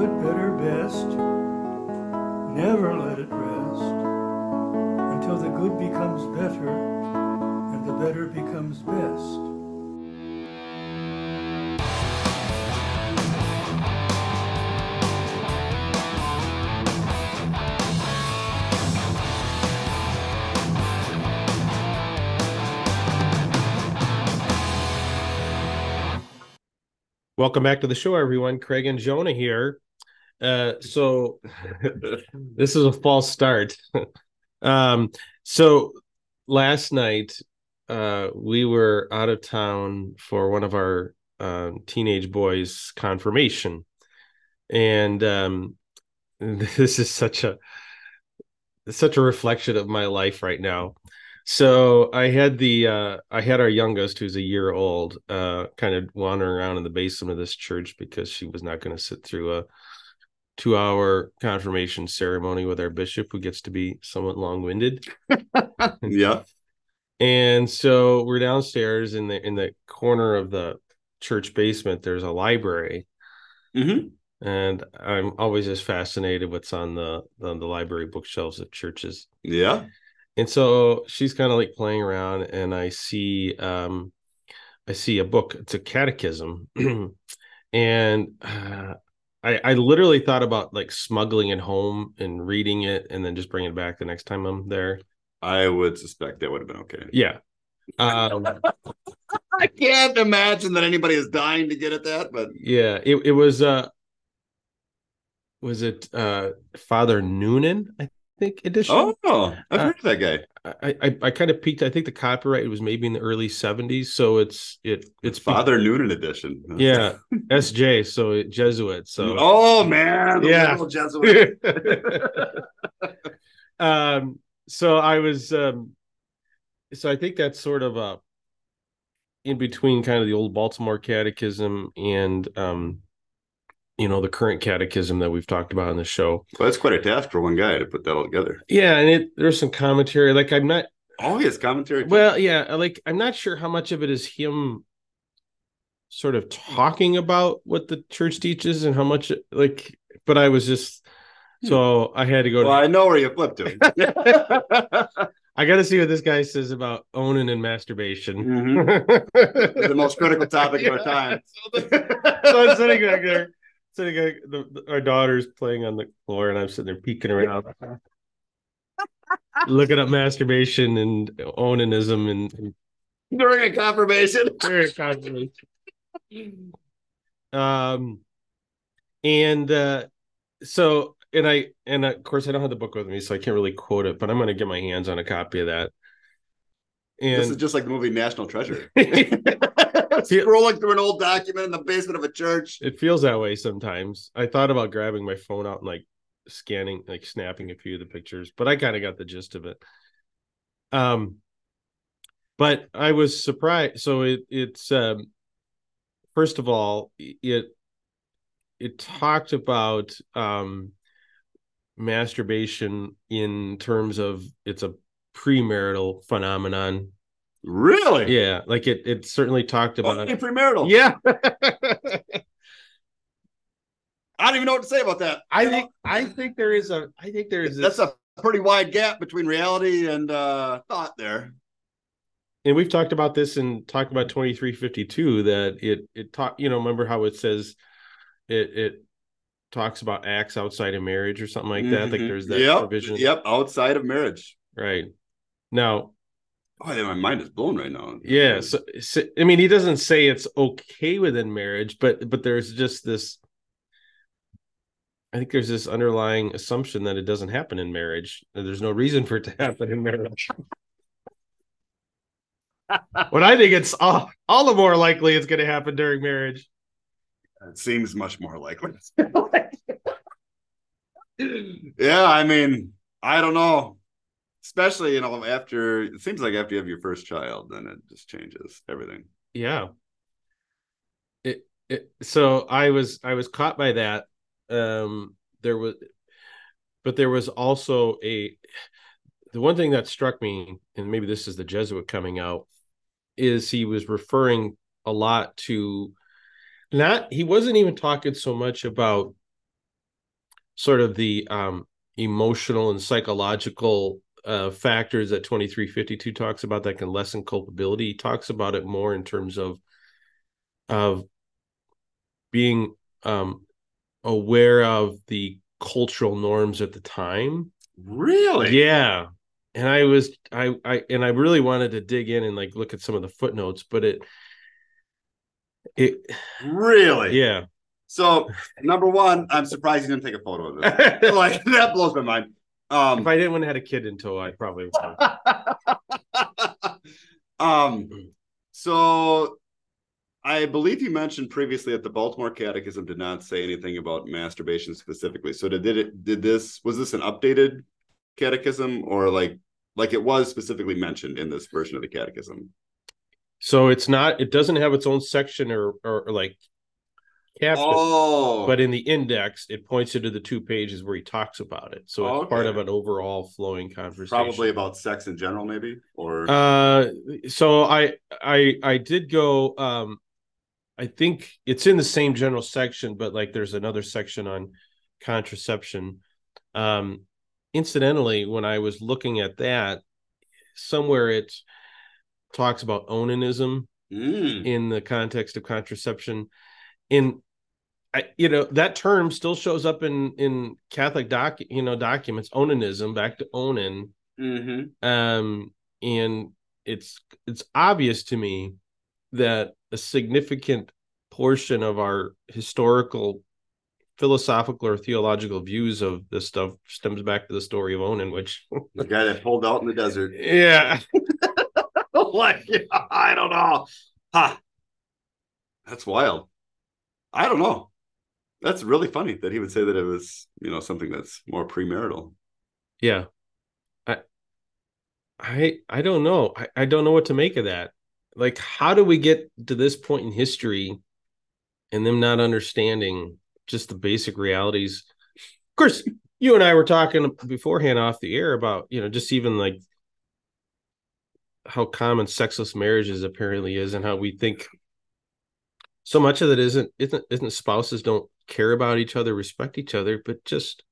good, better, best. Never let it rest until the good becomes better and the better becomes best. Welcome back to the show, everyone. Craig and Jonah here. Uh, so this is a false start. um, so last night uh, we were out of town for one of our uh, teenage boys' confirmation, and um, this is such a such a reflection of my life right now. So I had the uh I had our youngest who's a year old uh kind of wandering around in the basement of this church because she was not going to sit through a 2 hour confirmation ceremony with our bishop who gets to be somewhat long-winded. yeah. And so we're downstairs in the in the corner of the church basement there's a library. hmm And I'm always just fascinated what's on the on the library bookshelves of churches. Yeah. and so she's kind of like playing around and i see um i see a book it's a catechism and uh, i i literally thought about like smuggling it home and reading it and then just bringing it back the next time i'm there I would suspect that would have been okay. yeah um, I can't imagine that anybody is dying to get at that, but yeah it, it was uh was it uh father noonan i think edition oh, I've Uh, heard of that guy. I, I I kind of peeked. I think the copyright was maybe in the early '70s, so it's it it's Father Noonan edition. Yeah, SJ, so it, Jesuit. So Oh man, the Yeah. Jesuit. um, so I was um, so I think that's sort of a in between kind of the old Baltimore Catechism and um, you know, the current catechism that we've talked about on the show. Well, that's quite a task for one guy to put that all together. Yeah, and it there's some commentary. Like I'm not Oh, he has commentary. too? well, yeah, like I'm not sure how much of it is him sort of talking about what the church teaches and how much like but I was just so I had to go well, to I know where you flipped to. I got to see what this guy says about Onan and masturbation. Mhm. the most critical topic of our time. so I'm sitting back there, sitting the, the- our daughter's playing on the floor, and I'm sitting there peeking around, looking up masturbation and onanism and, and During a confirmation. very constantly. Um, and uh, so, and I, and of course, I don't have the book with me, so I can't really quote it, but I'm going to get my hands on a copy of that. And this is just like the movie National Treasure. it Scrolling through an old document in the basement of a church. It feels that way sometimes. I thought about grabbing my phone out and like scanning, like snapping a few of the pictures, but I kind of got the gist of it. Um, but I was surprised. So it it's um, first of all, it it talked about um masturbation in terms of it's a premarital phenomenon. Really? Yeah, like it it certainly talked about Only premarital. Yeah. I don't even know what to say about that. I think I think there is a I think there is That's a pretty wide gap between reality and uh, thought there. and we've talked about this and talked about 2352 that it it talk you know remember how it says it it talks about acts outside of marriage or something like that like Mhm. there's that yep. provision Yep. Outside of marriage. right now Oh, my mind is blown right now. yeah so, so i mean he doesn't say it's okay within marriage but but there's just this i think there's this underlying assumption that it doesn't happen in marriage that there's no reason for it to happen in marriage when i think it's all, all the more likely it's going to happen during marriage It seems much more likely. yeah, I mean, I don't know. Especially, you know, after it seems like after you have your first child, then it just changes everything. yeah it, it so i was i was caught by that um there was but there was also a the one thing that struck me and maybe this is the jesuit coming out is he was referring a lot to not he wasn't even talking so much about sort of the um, emotional and psychological uh, factors that 2352 talks about that can lessen culpability. He talks about it more in terms of of being um, aware of the cultural norms at the time. Really? Yeah. And I was I I and I really wanted to dig in and like look at some of the footnotes, but it it Really? yeah. So number one, I'm surprised you didn't take a photo of this. if like that blows my mind. Um, if I didn't want to have a kid until I probably would. um, so I believe you mentioned previously that the Baltimore Catechism did not say anything about masturbation specifically. So did, did it? Did this? Was this an updated catechism, or like like it was specifically mentioned in this version of the catechism? So it's not. It doesn't have its own section or, or like caption. Oh, But in the index, it points you to the two pages where he talks about it. So it's part of an overall flowing conversation. probably about sex in general, maybe, or Uh, so I I I did go. Um, I think it's in the same general section, but like there's another section on contraception. Um, incidentally, when I was looking at that, somewhere it talks about onanism Mm, in the context of contraception. In I, you know, that term still shows up in in Catholic doc, you know, documents. Onanism, back to onan mhm. um and it's it's obvious to me that a significant portion of our historical philosophical or theological views of this stuff stems back to the story of onan which the guy that pulled out in the desert. yeah like, I don't know. Ha. That's wild. I don't know. That's really funny that he would say that it was, you know, something that's more premarital. yeah i i i don't know I, I don't know what to make of that like how do we get to this point in history and them not understanding just the basic realities of course you and i were talking beforehand off the air about you know just even like how common sexless marriages apparently is and how we think so much of it isn't isn't isn't spouses don't care about each other respect each other but just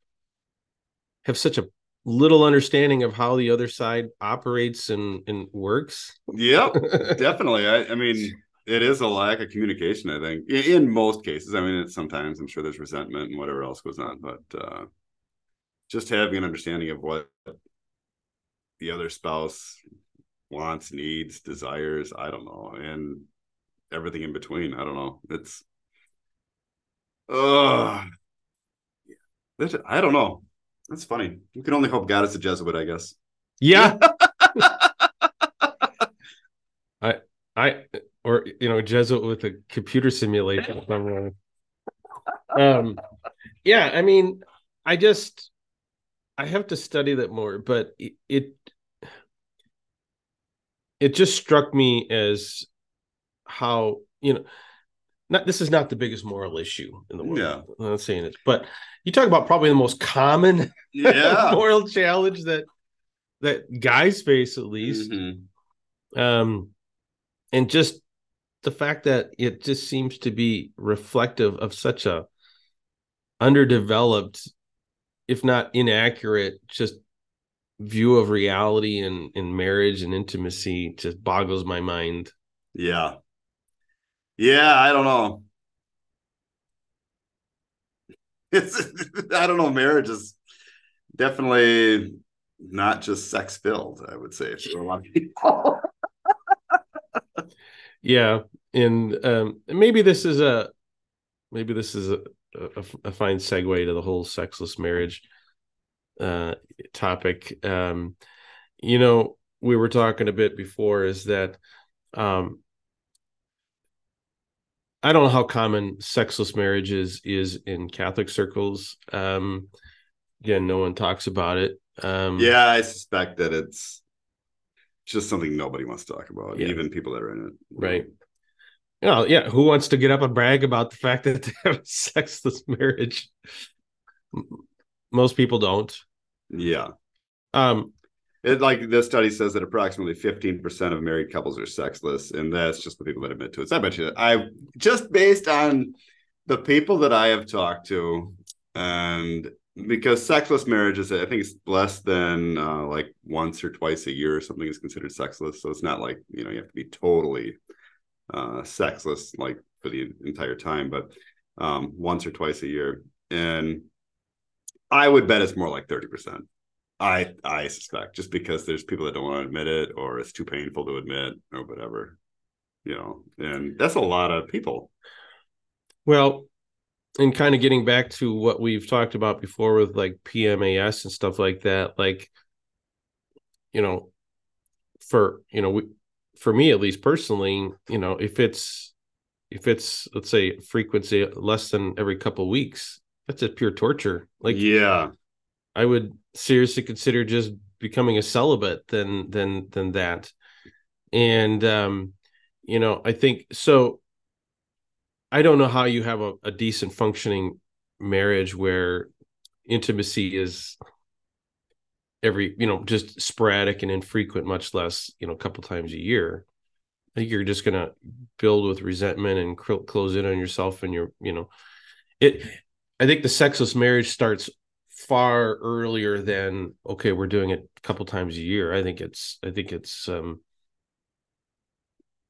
have such a little understanding of how the other side operates and and works Yep, definitely. I, I mean, it is a lack of communication, I think, in, in most cases. I mean, it's sometimes I'm sure there's resentment and whatever else goes on, but uh, just having an understanding of what the other spouse wants, needs, desires, I don't know, and everything in between. I don't know. It's, uh, that, I don't know. That's funny. You can only hope God is a Jesuit, I guess. yeah i i or you know jesuit with a computer simulation somewhere um yeah i mean i just i have to study that more but it, it it just struck me as how you know not this is not the biggest moral issue in the world Yeah. i'm not saying it but you talk about probably the most common Yeah. moral challenge that that guys face at least Mhm. um and just the fact that it just seems to be reflective of such a underdeveloped if not inaccurate just view of reality and in marriage and intimacy just boggles my mind Yeah. Yeah, I don't know. I don't know, marriage is definitely not just sex filled, I would say for a lot of people. yeah and um maybe this is a maybe this is a, a, a fine segue to the whole sexless marriage uh topic um you know we were talking a bit before is that um i don't know how common sexless marriage is is in catholic circles um again no one talks about it um yeah, I suspect that it's just something nobody wants to talk about, Yeah. even people that are in it. Right. you know, yeah, who wants to get up and brag about the fact that they have a sexless marriage? Most people don't. Yeah. Um, It like this study says that approximately 15% of married couples are sexless, and that's just the people that admit to it. So I bet you I just based on the people that I have talked to and because sexless marriages, I think it's less than uh, like once or twice a year or something is considered sexless. So it's not like you know you have to be totally uh, sexless like for the entire time, but um, once or twice a year. And I would bet it's more like thirty percent. I I suspect just because there's people that don't want to admit it or it's too painful to admit or whatever, you know. And that's a lot of people. Well, and kind of getting back to what we've talked about before with like PMAS and stuff like that, like you know, for you know, we, for me at least personally, you know, if it's if it's let's say frequency less than every couple of weeks, that's just pure torture. Like yeah, I would seriously consider just becoming a celibate than than than that. And um, you know, I think so I don't know how you have a, a decent functioning marriage where intimacy is every you know just sporadic and infrequent much less you know a couple times a year i think you're just going to build with resentment and cl- close in on yourself and you're you know it i think the sexless marriage starts far earlier than okay we're doing it a couple times a year i think it's i think it's um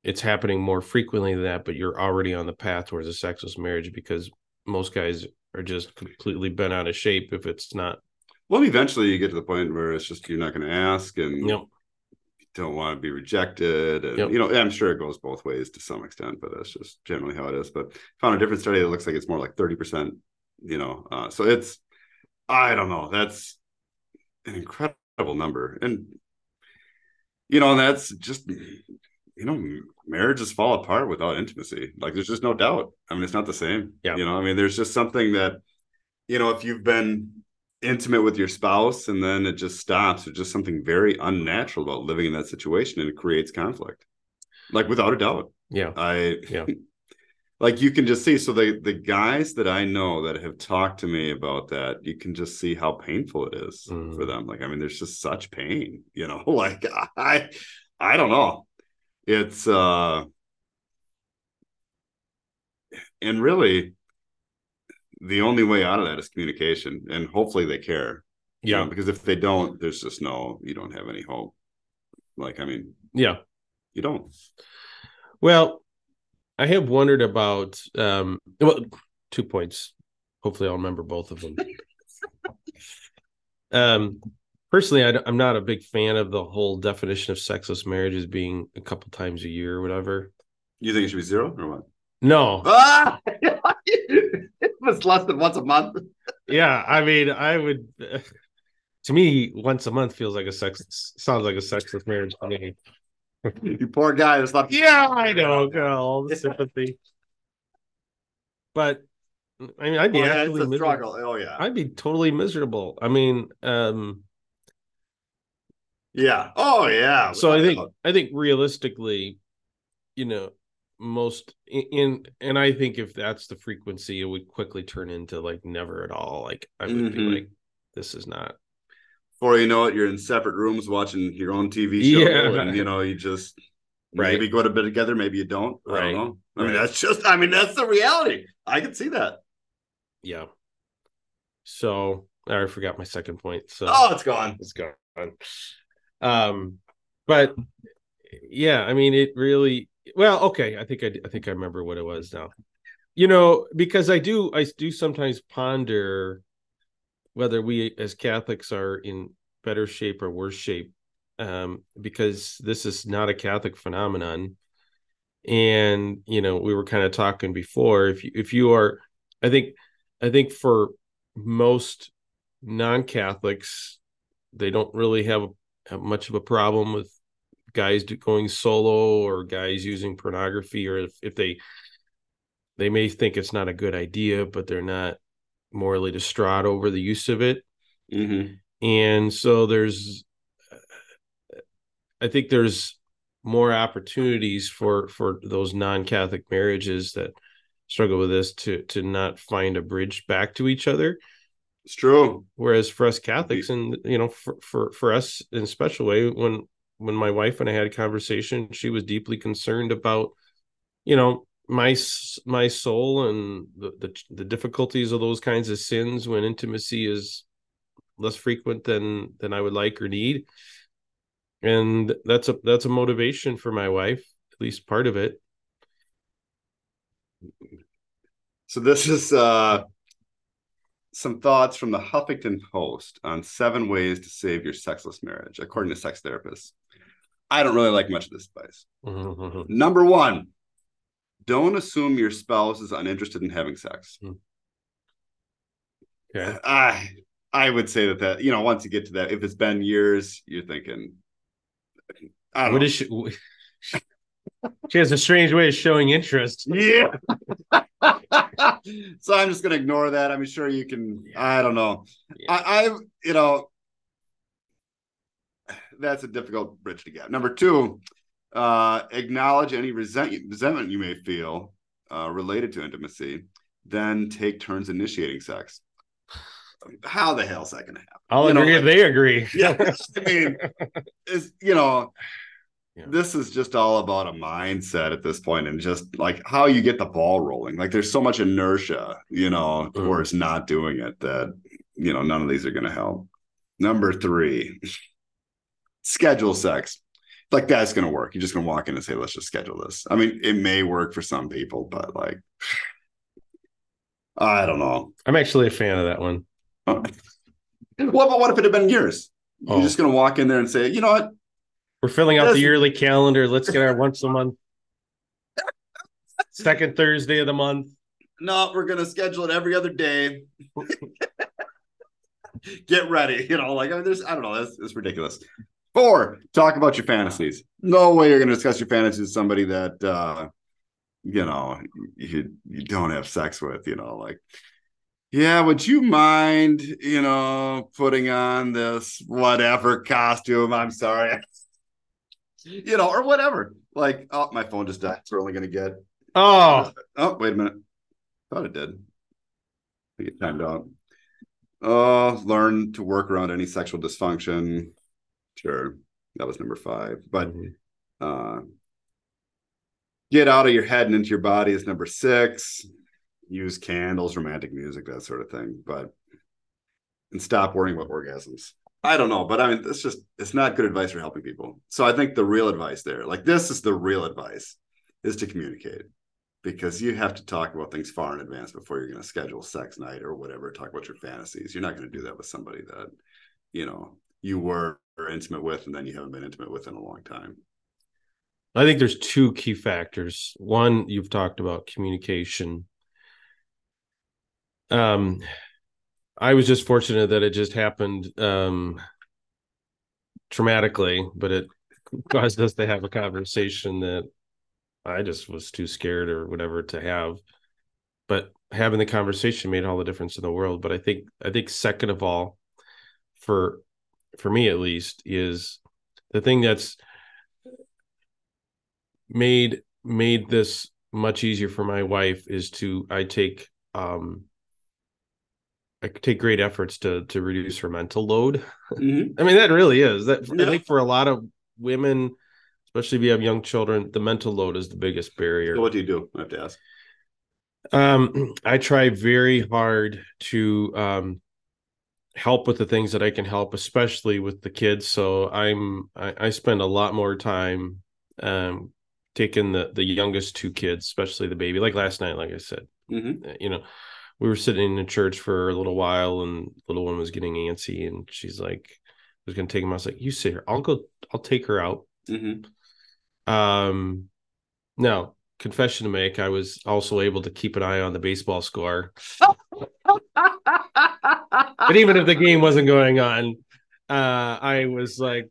it's happening more frequently than that, but you're already on the path towards a sexless marriage because most guys are just completely bent out of shape if it's not. Well, eventually you get to the point where it's just you're not going to ask and Yep. you don't want to be rejected. And, Yep. you know, I'm sure it goes both ways to some extent, but that's just generally how it is. But found a different study that looks like it's more like 30%, you know. Uh, so it's, I don't know, that's an incredible number. And, you know, and that's just, you know, marriages fall apart without intimacy. Like there's just no doubt. I mean, it's not the same. Yeah. You know, I mean, there's just something that, you know, if you've been intimate with your spouse and then it just stops, there's just something very unnatural about living in that situation and it creates conflict. Like without a doubt. Yeah. I Yeah. like you can just see so the the guys that I know that have talked to me about that, you can just see how painful it is Mm. for them. Like, I mean, there's just such pain, you know, like I I don't know. It's uh and really the only way out of that is communication and hopefully they care. you know, Yeah. because if they don't, there's just no you don't have any hope. Like, I mean, Yeah. you don't. Well, I have wondered about um well two points. Hopefully I'll remember both of them. um personally I, am not a big fan of the whole definition of sexless marriage as being a couple times a year or whatever. You think it should be zero or what? No. Ah, it was less than once a month. yeah, I mean, I would to me once a month feels like a sex sounds like a sexless marriage to me. You poor guy. There's not. Yeah, I know, girl, all the sympathy. But I mean, I'd be yeah, it's actually a miserable. struggle. Oh yeah. I'd be totally miserable. I mean, um, Yeah. Oh yeah. so I think. I think realistically, you know, most in, and I think if that's the frequency, it would quickly turn into like never at all. Like I would be Mhm. like, this is not. Before you know it, you're in separate rooms watching your own TV show, Yeah. and you know you just Right. maybe go to bed together, maybe you don't. I don't know. I mean, that's just. I mean, that's the reality. I can see that. Yeah. So I already forgot my second point. So Oh, it's gone. it's gone. Um, but yeah, I mean, it really. Well, okay, I think I, I think I remember what it was now. You know, because I do, I do sometimes ponder whether we as Catholics are in better shape or worse shape, um, because this is not a Catholic phenomenon. And you know, we were kind of talking before. If you, if you are, I think, I think for most non-Catholics, they don't really have, have much of a problem with guys going solo or guys using pornography, or if, if they they may think it's not a good idea, but they're not morally distraught over the use of it. Mm-hmm. And so there's, I think there's more opportunities for for those non-Catholic marriages that struggle with this to to not find a bridge back to each other It's true. whereas for us catholics and you know for for for us in a special way when when my wife and i had a conversation she was deeply concerned about you know my my soul and the, the the difficulties of those kinds of sins when intimacy is less frequent than than I would like or need. And that's a that's a motivation for my wife, at least part of it. So this is uh some thoughts from the Huffington Post on seven ways to save your sexless marriage, according to sex therapists. I don't really like much of this advice. Number one, don't assume your spouse is uninterested in having sex. Hmm. Okay. I I would say that that you know once you get to that, if it's been years, you're thinking, I don't What know. is she? She has a strange way of showing interest. Yeah. so I'm just gonna ignore that. I'm sure you can. I don't know. Yeah. I, I, you know, that's a difficult bridge to get. Number two, uh, acknowledge any resent, resentment you may feel uh, related to intimacy. Then take turns initiating sex. How the hell is that gonna happen? I'll You know, agree if like- they agree. Yeah, I mean, is you know, Yeah. this is just all about a mindset at this point, and just like how you get the ball rolling. Like, there's so much inertia, you know, Mhm. towards not doing it that you know none of these are going to help. Number three, schedule sex. Like that's going to work. You're just going to walk in and say, "Let's just schedule this." I mean, it may work for some people, but like, I don't know. I'm actually a fan of that one. Uh, what about what if it had been years? You're Oh. just going to walk in there and say, "You know what? We're filling out the yearly calendar. Let's get our once a month, second Thursday of the month. no, we're gonna schedule it every other day. Get ready, you know, like I mean, there's I don't know, that's it's ridiculous. Four, talk about your fantasies. No way you're gonna discuss your fantasies with somebody that uh you know you you don't have sex with, you know, like yeah, would you mind, you know, putting on this whatever costume? I'm sorry. you know, or whatever. Like, oh, my phone just died. It's only gonna get Oh, Oh, wait a minute. Thought it did. I think it timed out. Oh, learn to work around any sexual dysfunction. Sure. That was number five. But uh get out of your head and into your body is number six. Use candles, romantic music, that sort of thing. But and stop worrying about orgasms. I don't know, but I mean, it's just it's not good advice for helping people. So I think the real advice there, like this is the real advice, is to communicate because you have to talk about things far in advance before you're going to schedule sex night or whatever. Talk about your fantasies. You're not going to do that with somebody that you know you were intimate with and then you haven't been intimate with in a long time. I think there's two key factors. One, you've talked about communication. Um, I was just fortunate that it just happened um traumatically, but it caused us to have a conversation that I just was too scared or whatever to have. But having the conversation made all the difference in the world. But I think I think second of all, for for me at least, is the thing that's made made this much easier for my wife is to I take um I take great efforts to to reduce her mental load. I mean that really is that. I think for a lot of women, especially if you have young children, the mental load is the biggest barrier. So what do you do? I have to ask. Um, I try very hard to um help with the things that I can help, especially with the kids. So I'm I, I spend a lot more time um taking the the youngest two kids, especially the baby. Like last night, like I said, Mhm. uh, you know, we were sitting in the church for a little while, and the little one was getting antsy, and she's like, I was gonna take him. I was like, "You sit here. I'll go. I'll take her out." Mhm. Um, now, confession to make, I was also able to keep an eye on the baseball score. but even if the game wasn't going on, uh, I was like,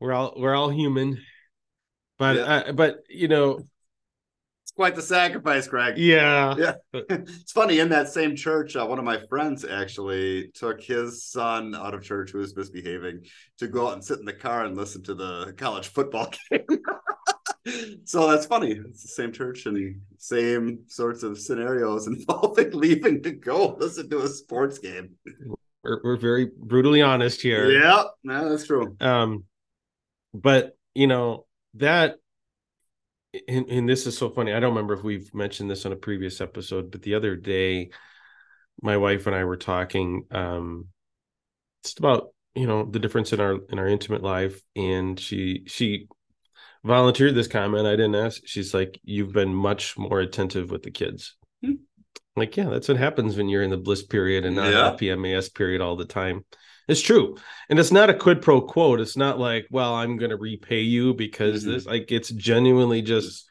we're all we're all human. But Yeah. uh, but you know, It's quite the sacrifice, Craig. yeah, Yeah. it's funny in that same church uh, one of my friends actually took his son out of church who was misbehaving to go out and sit in the car and listen to the college football game so that's funny it's the same church and the same sorts of scenarios involving leaving to go listen to a sports game we're, we're very brutally honest here. yeah no, that's true um but you know that and, and this is so funny. I don't remember if we've mentioned this on a previous episode, but the other day, my wife and I were talking um, just about you know the difference in our in our intimate life, and she she volunteered this comment. I didn't ask. She's like, "You've been much more attentive with the kids." Hmm. Like, yeah, that's what happens when you're in the bliss period and not Yeah. the PMAS period all the time. It's true. And it's not a quid pro quo. It's not like, well, I'm going to repay you because Mhm. this, like, it's genuinely just,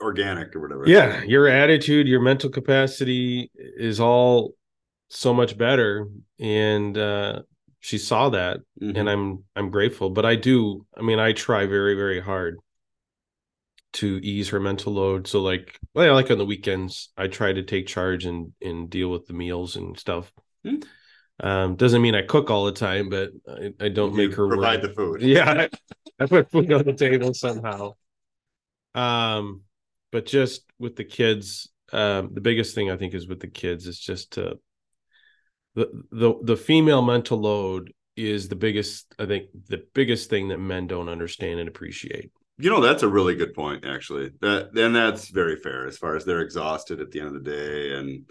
organic or whatever. yeah, your attitude, your mental capacity is all so much better. And, uh, she saw that Mhm. and I'm, I'm grateful, but I do, I mean, I try very, very hard to ease her mental load. So like, well, like on the weekends, I try to take charge and, and deal with the meals and stuff. Hmm. Um, doesn't mean I cook all the time, but I, I don't You make her provide work. the food. Yeah, I, I put food on the table somehow. Um, but just with the kids, um, the biggest thing I think is with the kids is just to the the the female mental load is the biggest. I think the biggest thing that men don't understand and appreciate. You know, that's a really good point, actually. That and that's very fair as far as they're exhausted at the end of the day and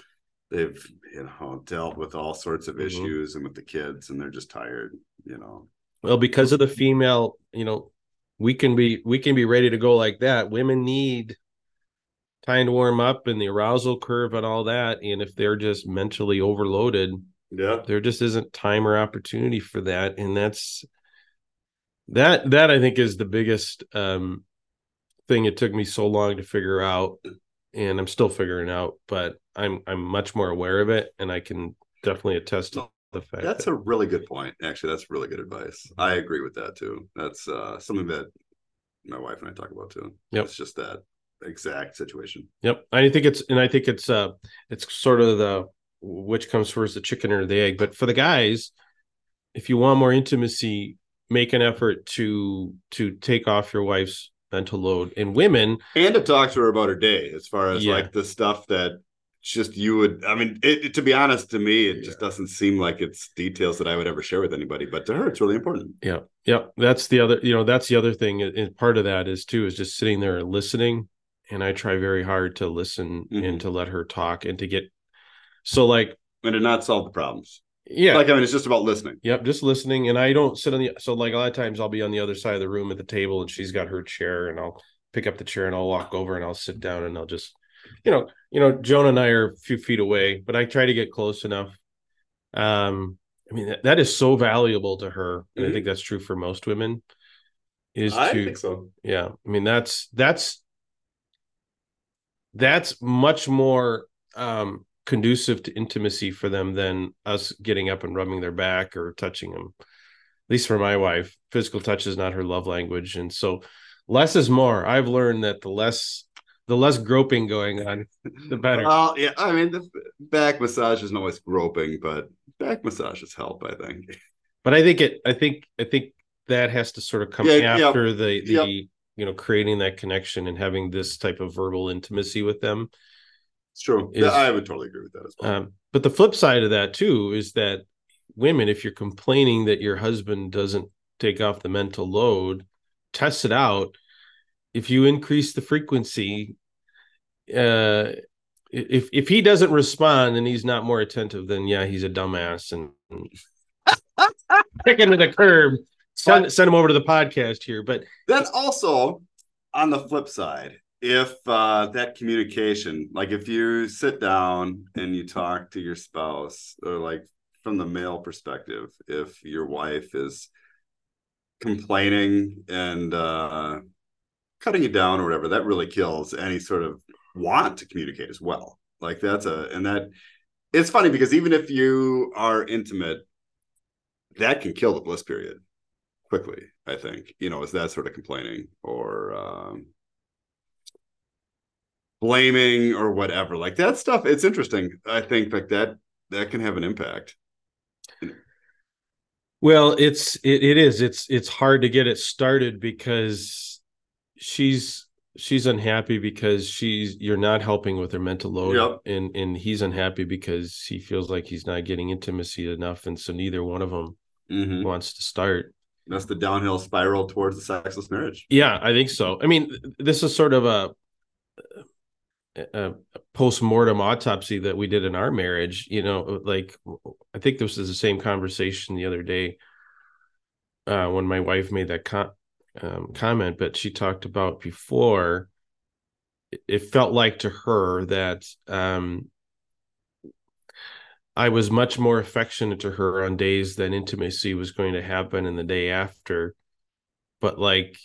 they've, you know, dealt with all sorts of Mhm. issues and with the kids and they're just tired, you know. Well, because of the female, you know, we can be we can be ready to go like that. Women need time to warm up and the arousal curve and all that. And if they're just mentally overloaded, Yeah. there just isn't time or opportunity for that. And that's that that I think is the biggest um thing it took me so long to figure out. And I'm still figuring out, but I'm I'm much more aware of it and I can definitely attest to the fact That's that, a really good point. Actually, that's really good advice. I agree with that too. That's uh something that my wife and I talk about too. Yep. It's just that exact situation. Yep. I think it's and I think it's uh it's sort of the which comes first, the chicken or the egg. But for the guys, if you want more intimacy, make an effort to to take off your wife's mental load. And women, And to talk to her about her day as far as Yeah. like the stuff that just you would I mean, it, it- to be honest, to me, it just doesn't seem like it's details that I would ever share with anybody. But to her, it's really important. yeah, yeah, that's the other, you know, that's the other thing. And part of that is too is just sitting there and listening. And I try very hard to listen Mhm. and to let her talk and to get so like And to not solve the problems. yeah, Like I mean, it's just about listening. Yep, just listening. And I don't sit on the so like a lot of times I'll be on the other side of the room at the table and she's got her chair and I'll pick up the chair and I'll walk over and I'll sit down and I'll just you know, you know, Joan and I are a few feet away, but I try to get close enough. Um, I mean that, that is so valuable to her. And I Mhm. think that's true for most women. Is I to think so. yeah. I mean that's that's that's much more um conducive to intimacy for them than us getting up and rubbing their back or touching them. At least for my wife, physical touch is not her love language, and so less is more. I've learned that the less the less groping going on, the better. Well, yeah, I mean, the back massage isn't always groping, but back massages help. I think. But I think it. I think. I think that has to sort of come Yeah, yeah. after the the Yep. you know creating that connection and having this type of verbal intimacy with them. It's true. Is- I would totally agree with that as well. Um, but the flip side of that too is that women, if you're complaining that your husband doesn't take off the mental load, test it out. If you increase the frequency, uh, if if he doesn't respond and he's not more attentive, then yeah, he's a dumbass and kick him to the curb. Send send him over to the podcast here, but Then also on the flip side, if uh, that communication, like if you sit down and you talk to your spouse, or like from the male perspective, if your wife is complaining and uh, cutting you down or whatever, that really kills any sort of want to communicate as well. Like that's a, and that it's funny because even if you are intimate, that can kill the bliss period quickly i think you know is that sort of complaining or um blaming or whatever like that stuff it's interesting i think like that that can have an impact Well, it's it, it is. It's it's hard to get it started because she's she's unhappy because she's you're not helping with her mental load Yep. and and he's unhappy because he feels like he's not getting intimacy enough and so neither one of them Mhm. wants to start. That's the downhill spiral towards the sexless marriage. Yeah, I think so. I mean, this is sort of a, a, post-mortem autopsy that we did in our marriage. You know, like I think this is the same conversation the other day uh, when my wife made that com- um, comment, but she talked about before. it- It felt like to her that um, I was much more affectionate to her on days that intimacy was going to happen and the day after. But like,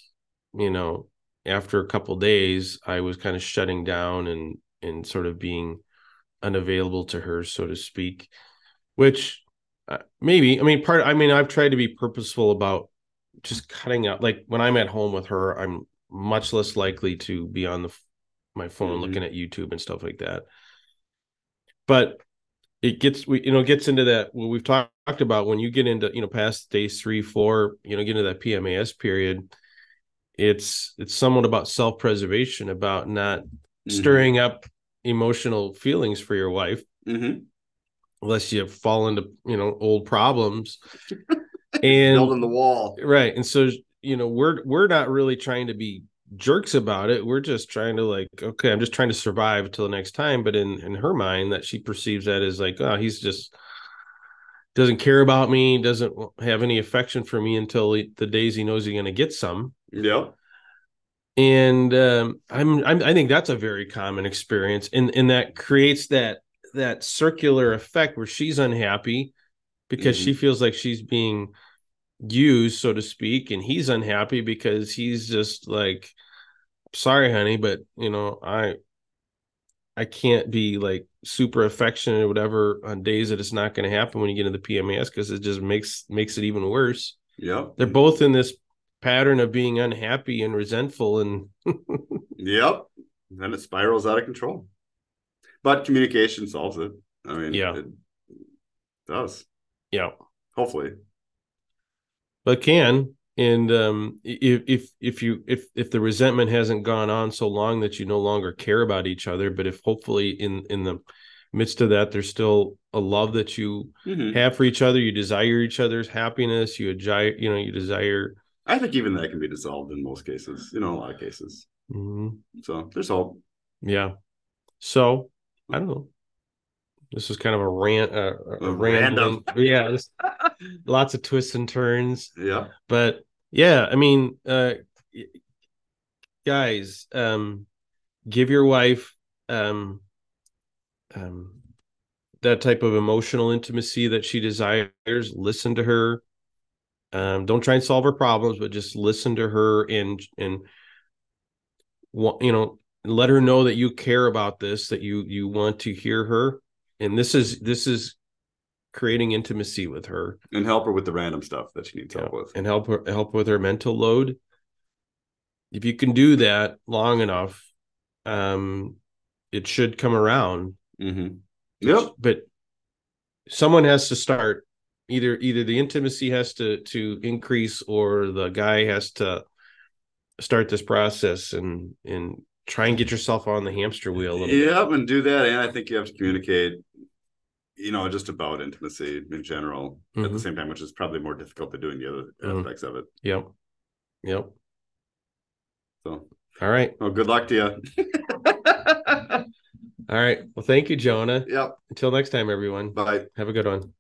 you know, after a couple days, I was kind of shutting down and and sort of being unavailable to her, so to speak. Which uh, maybe, I mean, part. I mean, I've tried to be purposeful about just cutting out. Like when I'm at home with her, I'm much less likely to be on the my phone Mhm. looking at YouTube and stuff like that. But it gets we you know gets into that what we've talked about when you get into you know past days three four you know get into that PMAS period it's it's somewhat about self-preservation about not Mm-hmm. stirring up emotional feelings for your wife Mhm. unless you fall into you know old problems and Building the wall. right and so you know we're we're not really trying to be jerks about it we're just trying to like okay i'm just trying to survive till the next time but in in her mind that she perceives that as like oh he's just doesn't care about me doesn't have any affection for me until he, the days he knows he's going to get some Yeah. and um, I'm, I'm i think that's a very common experience and and that creates that that circular effect where she's unhappy because she feels like she's being used so to speak and he's unhappy because he's just like sorry honey but you know i i can't be like super affectionate or whatever on days that it's not going to happen when you get into the pmas because it just makes makes it even worse Yep. they're both in this pattern of being unhappy and resentful and Yep. Then it spirals out of control. But communication solves it. I mean, Yeah. it does. yeah Hopefully. but can and um if if if you if if the resentment hasn't gone on so long that you no longer care about each other but if hopefully in in the midst of that there's still a love that you Mhm. have for each other you desire each other's happiness you desire you know you desire I think even that can be dissolved in most cases, you know, a lot of cases. Mhm. So there's hope. yeah so i don't know this is kind of a rant uh, A a random yeah lots of twists and turns Yeah. but yeah i mean uh guys um give your wife um um that type of emotional intimacy that she desires. Listen to her. Um don't try and solve her problems but just listen to her and and you know let her know that you care about this that you you want to hear her. And this is this is creating intimacy with her And help her with the random stuff that she needs help with. and help her help with her mental load. If you can do that long enough, um, it should come around. Mm-hmm. Yep. But someone has to start. Either either the intimacy has to to increase, or the guy has to start this process and and try and get yourself on the hamster wheel. A little bit. Yep, and do that. And I think you have to communicate, you know, just about intimacy in general at the Mhm. same time, which is probably more difficult than doing the other Mhm. aspects of it. Yep. Yep. So, All right. well, good luck to you. All right. Well, thank you, Jonah. yep. Until next time, everyone. Bye. Have a good one.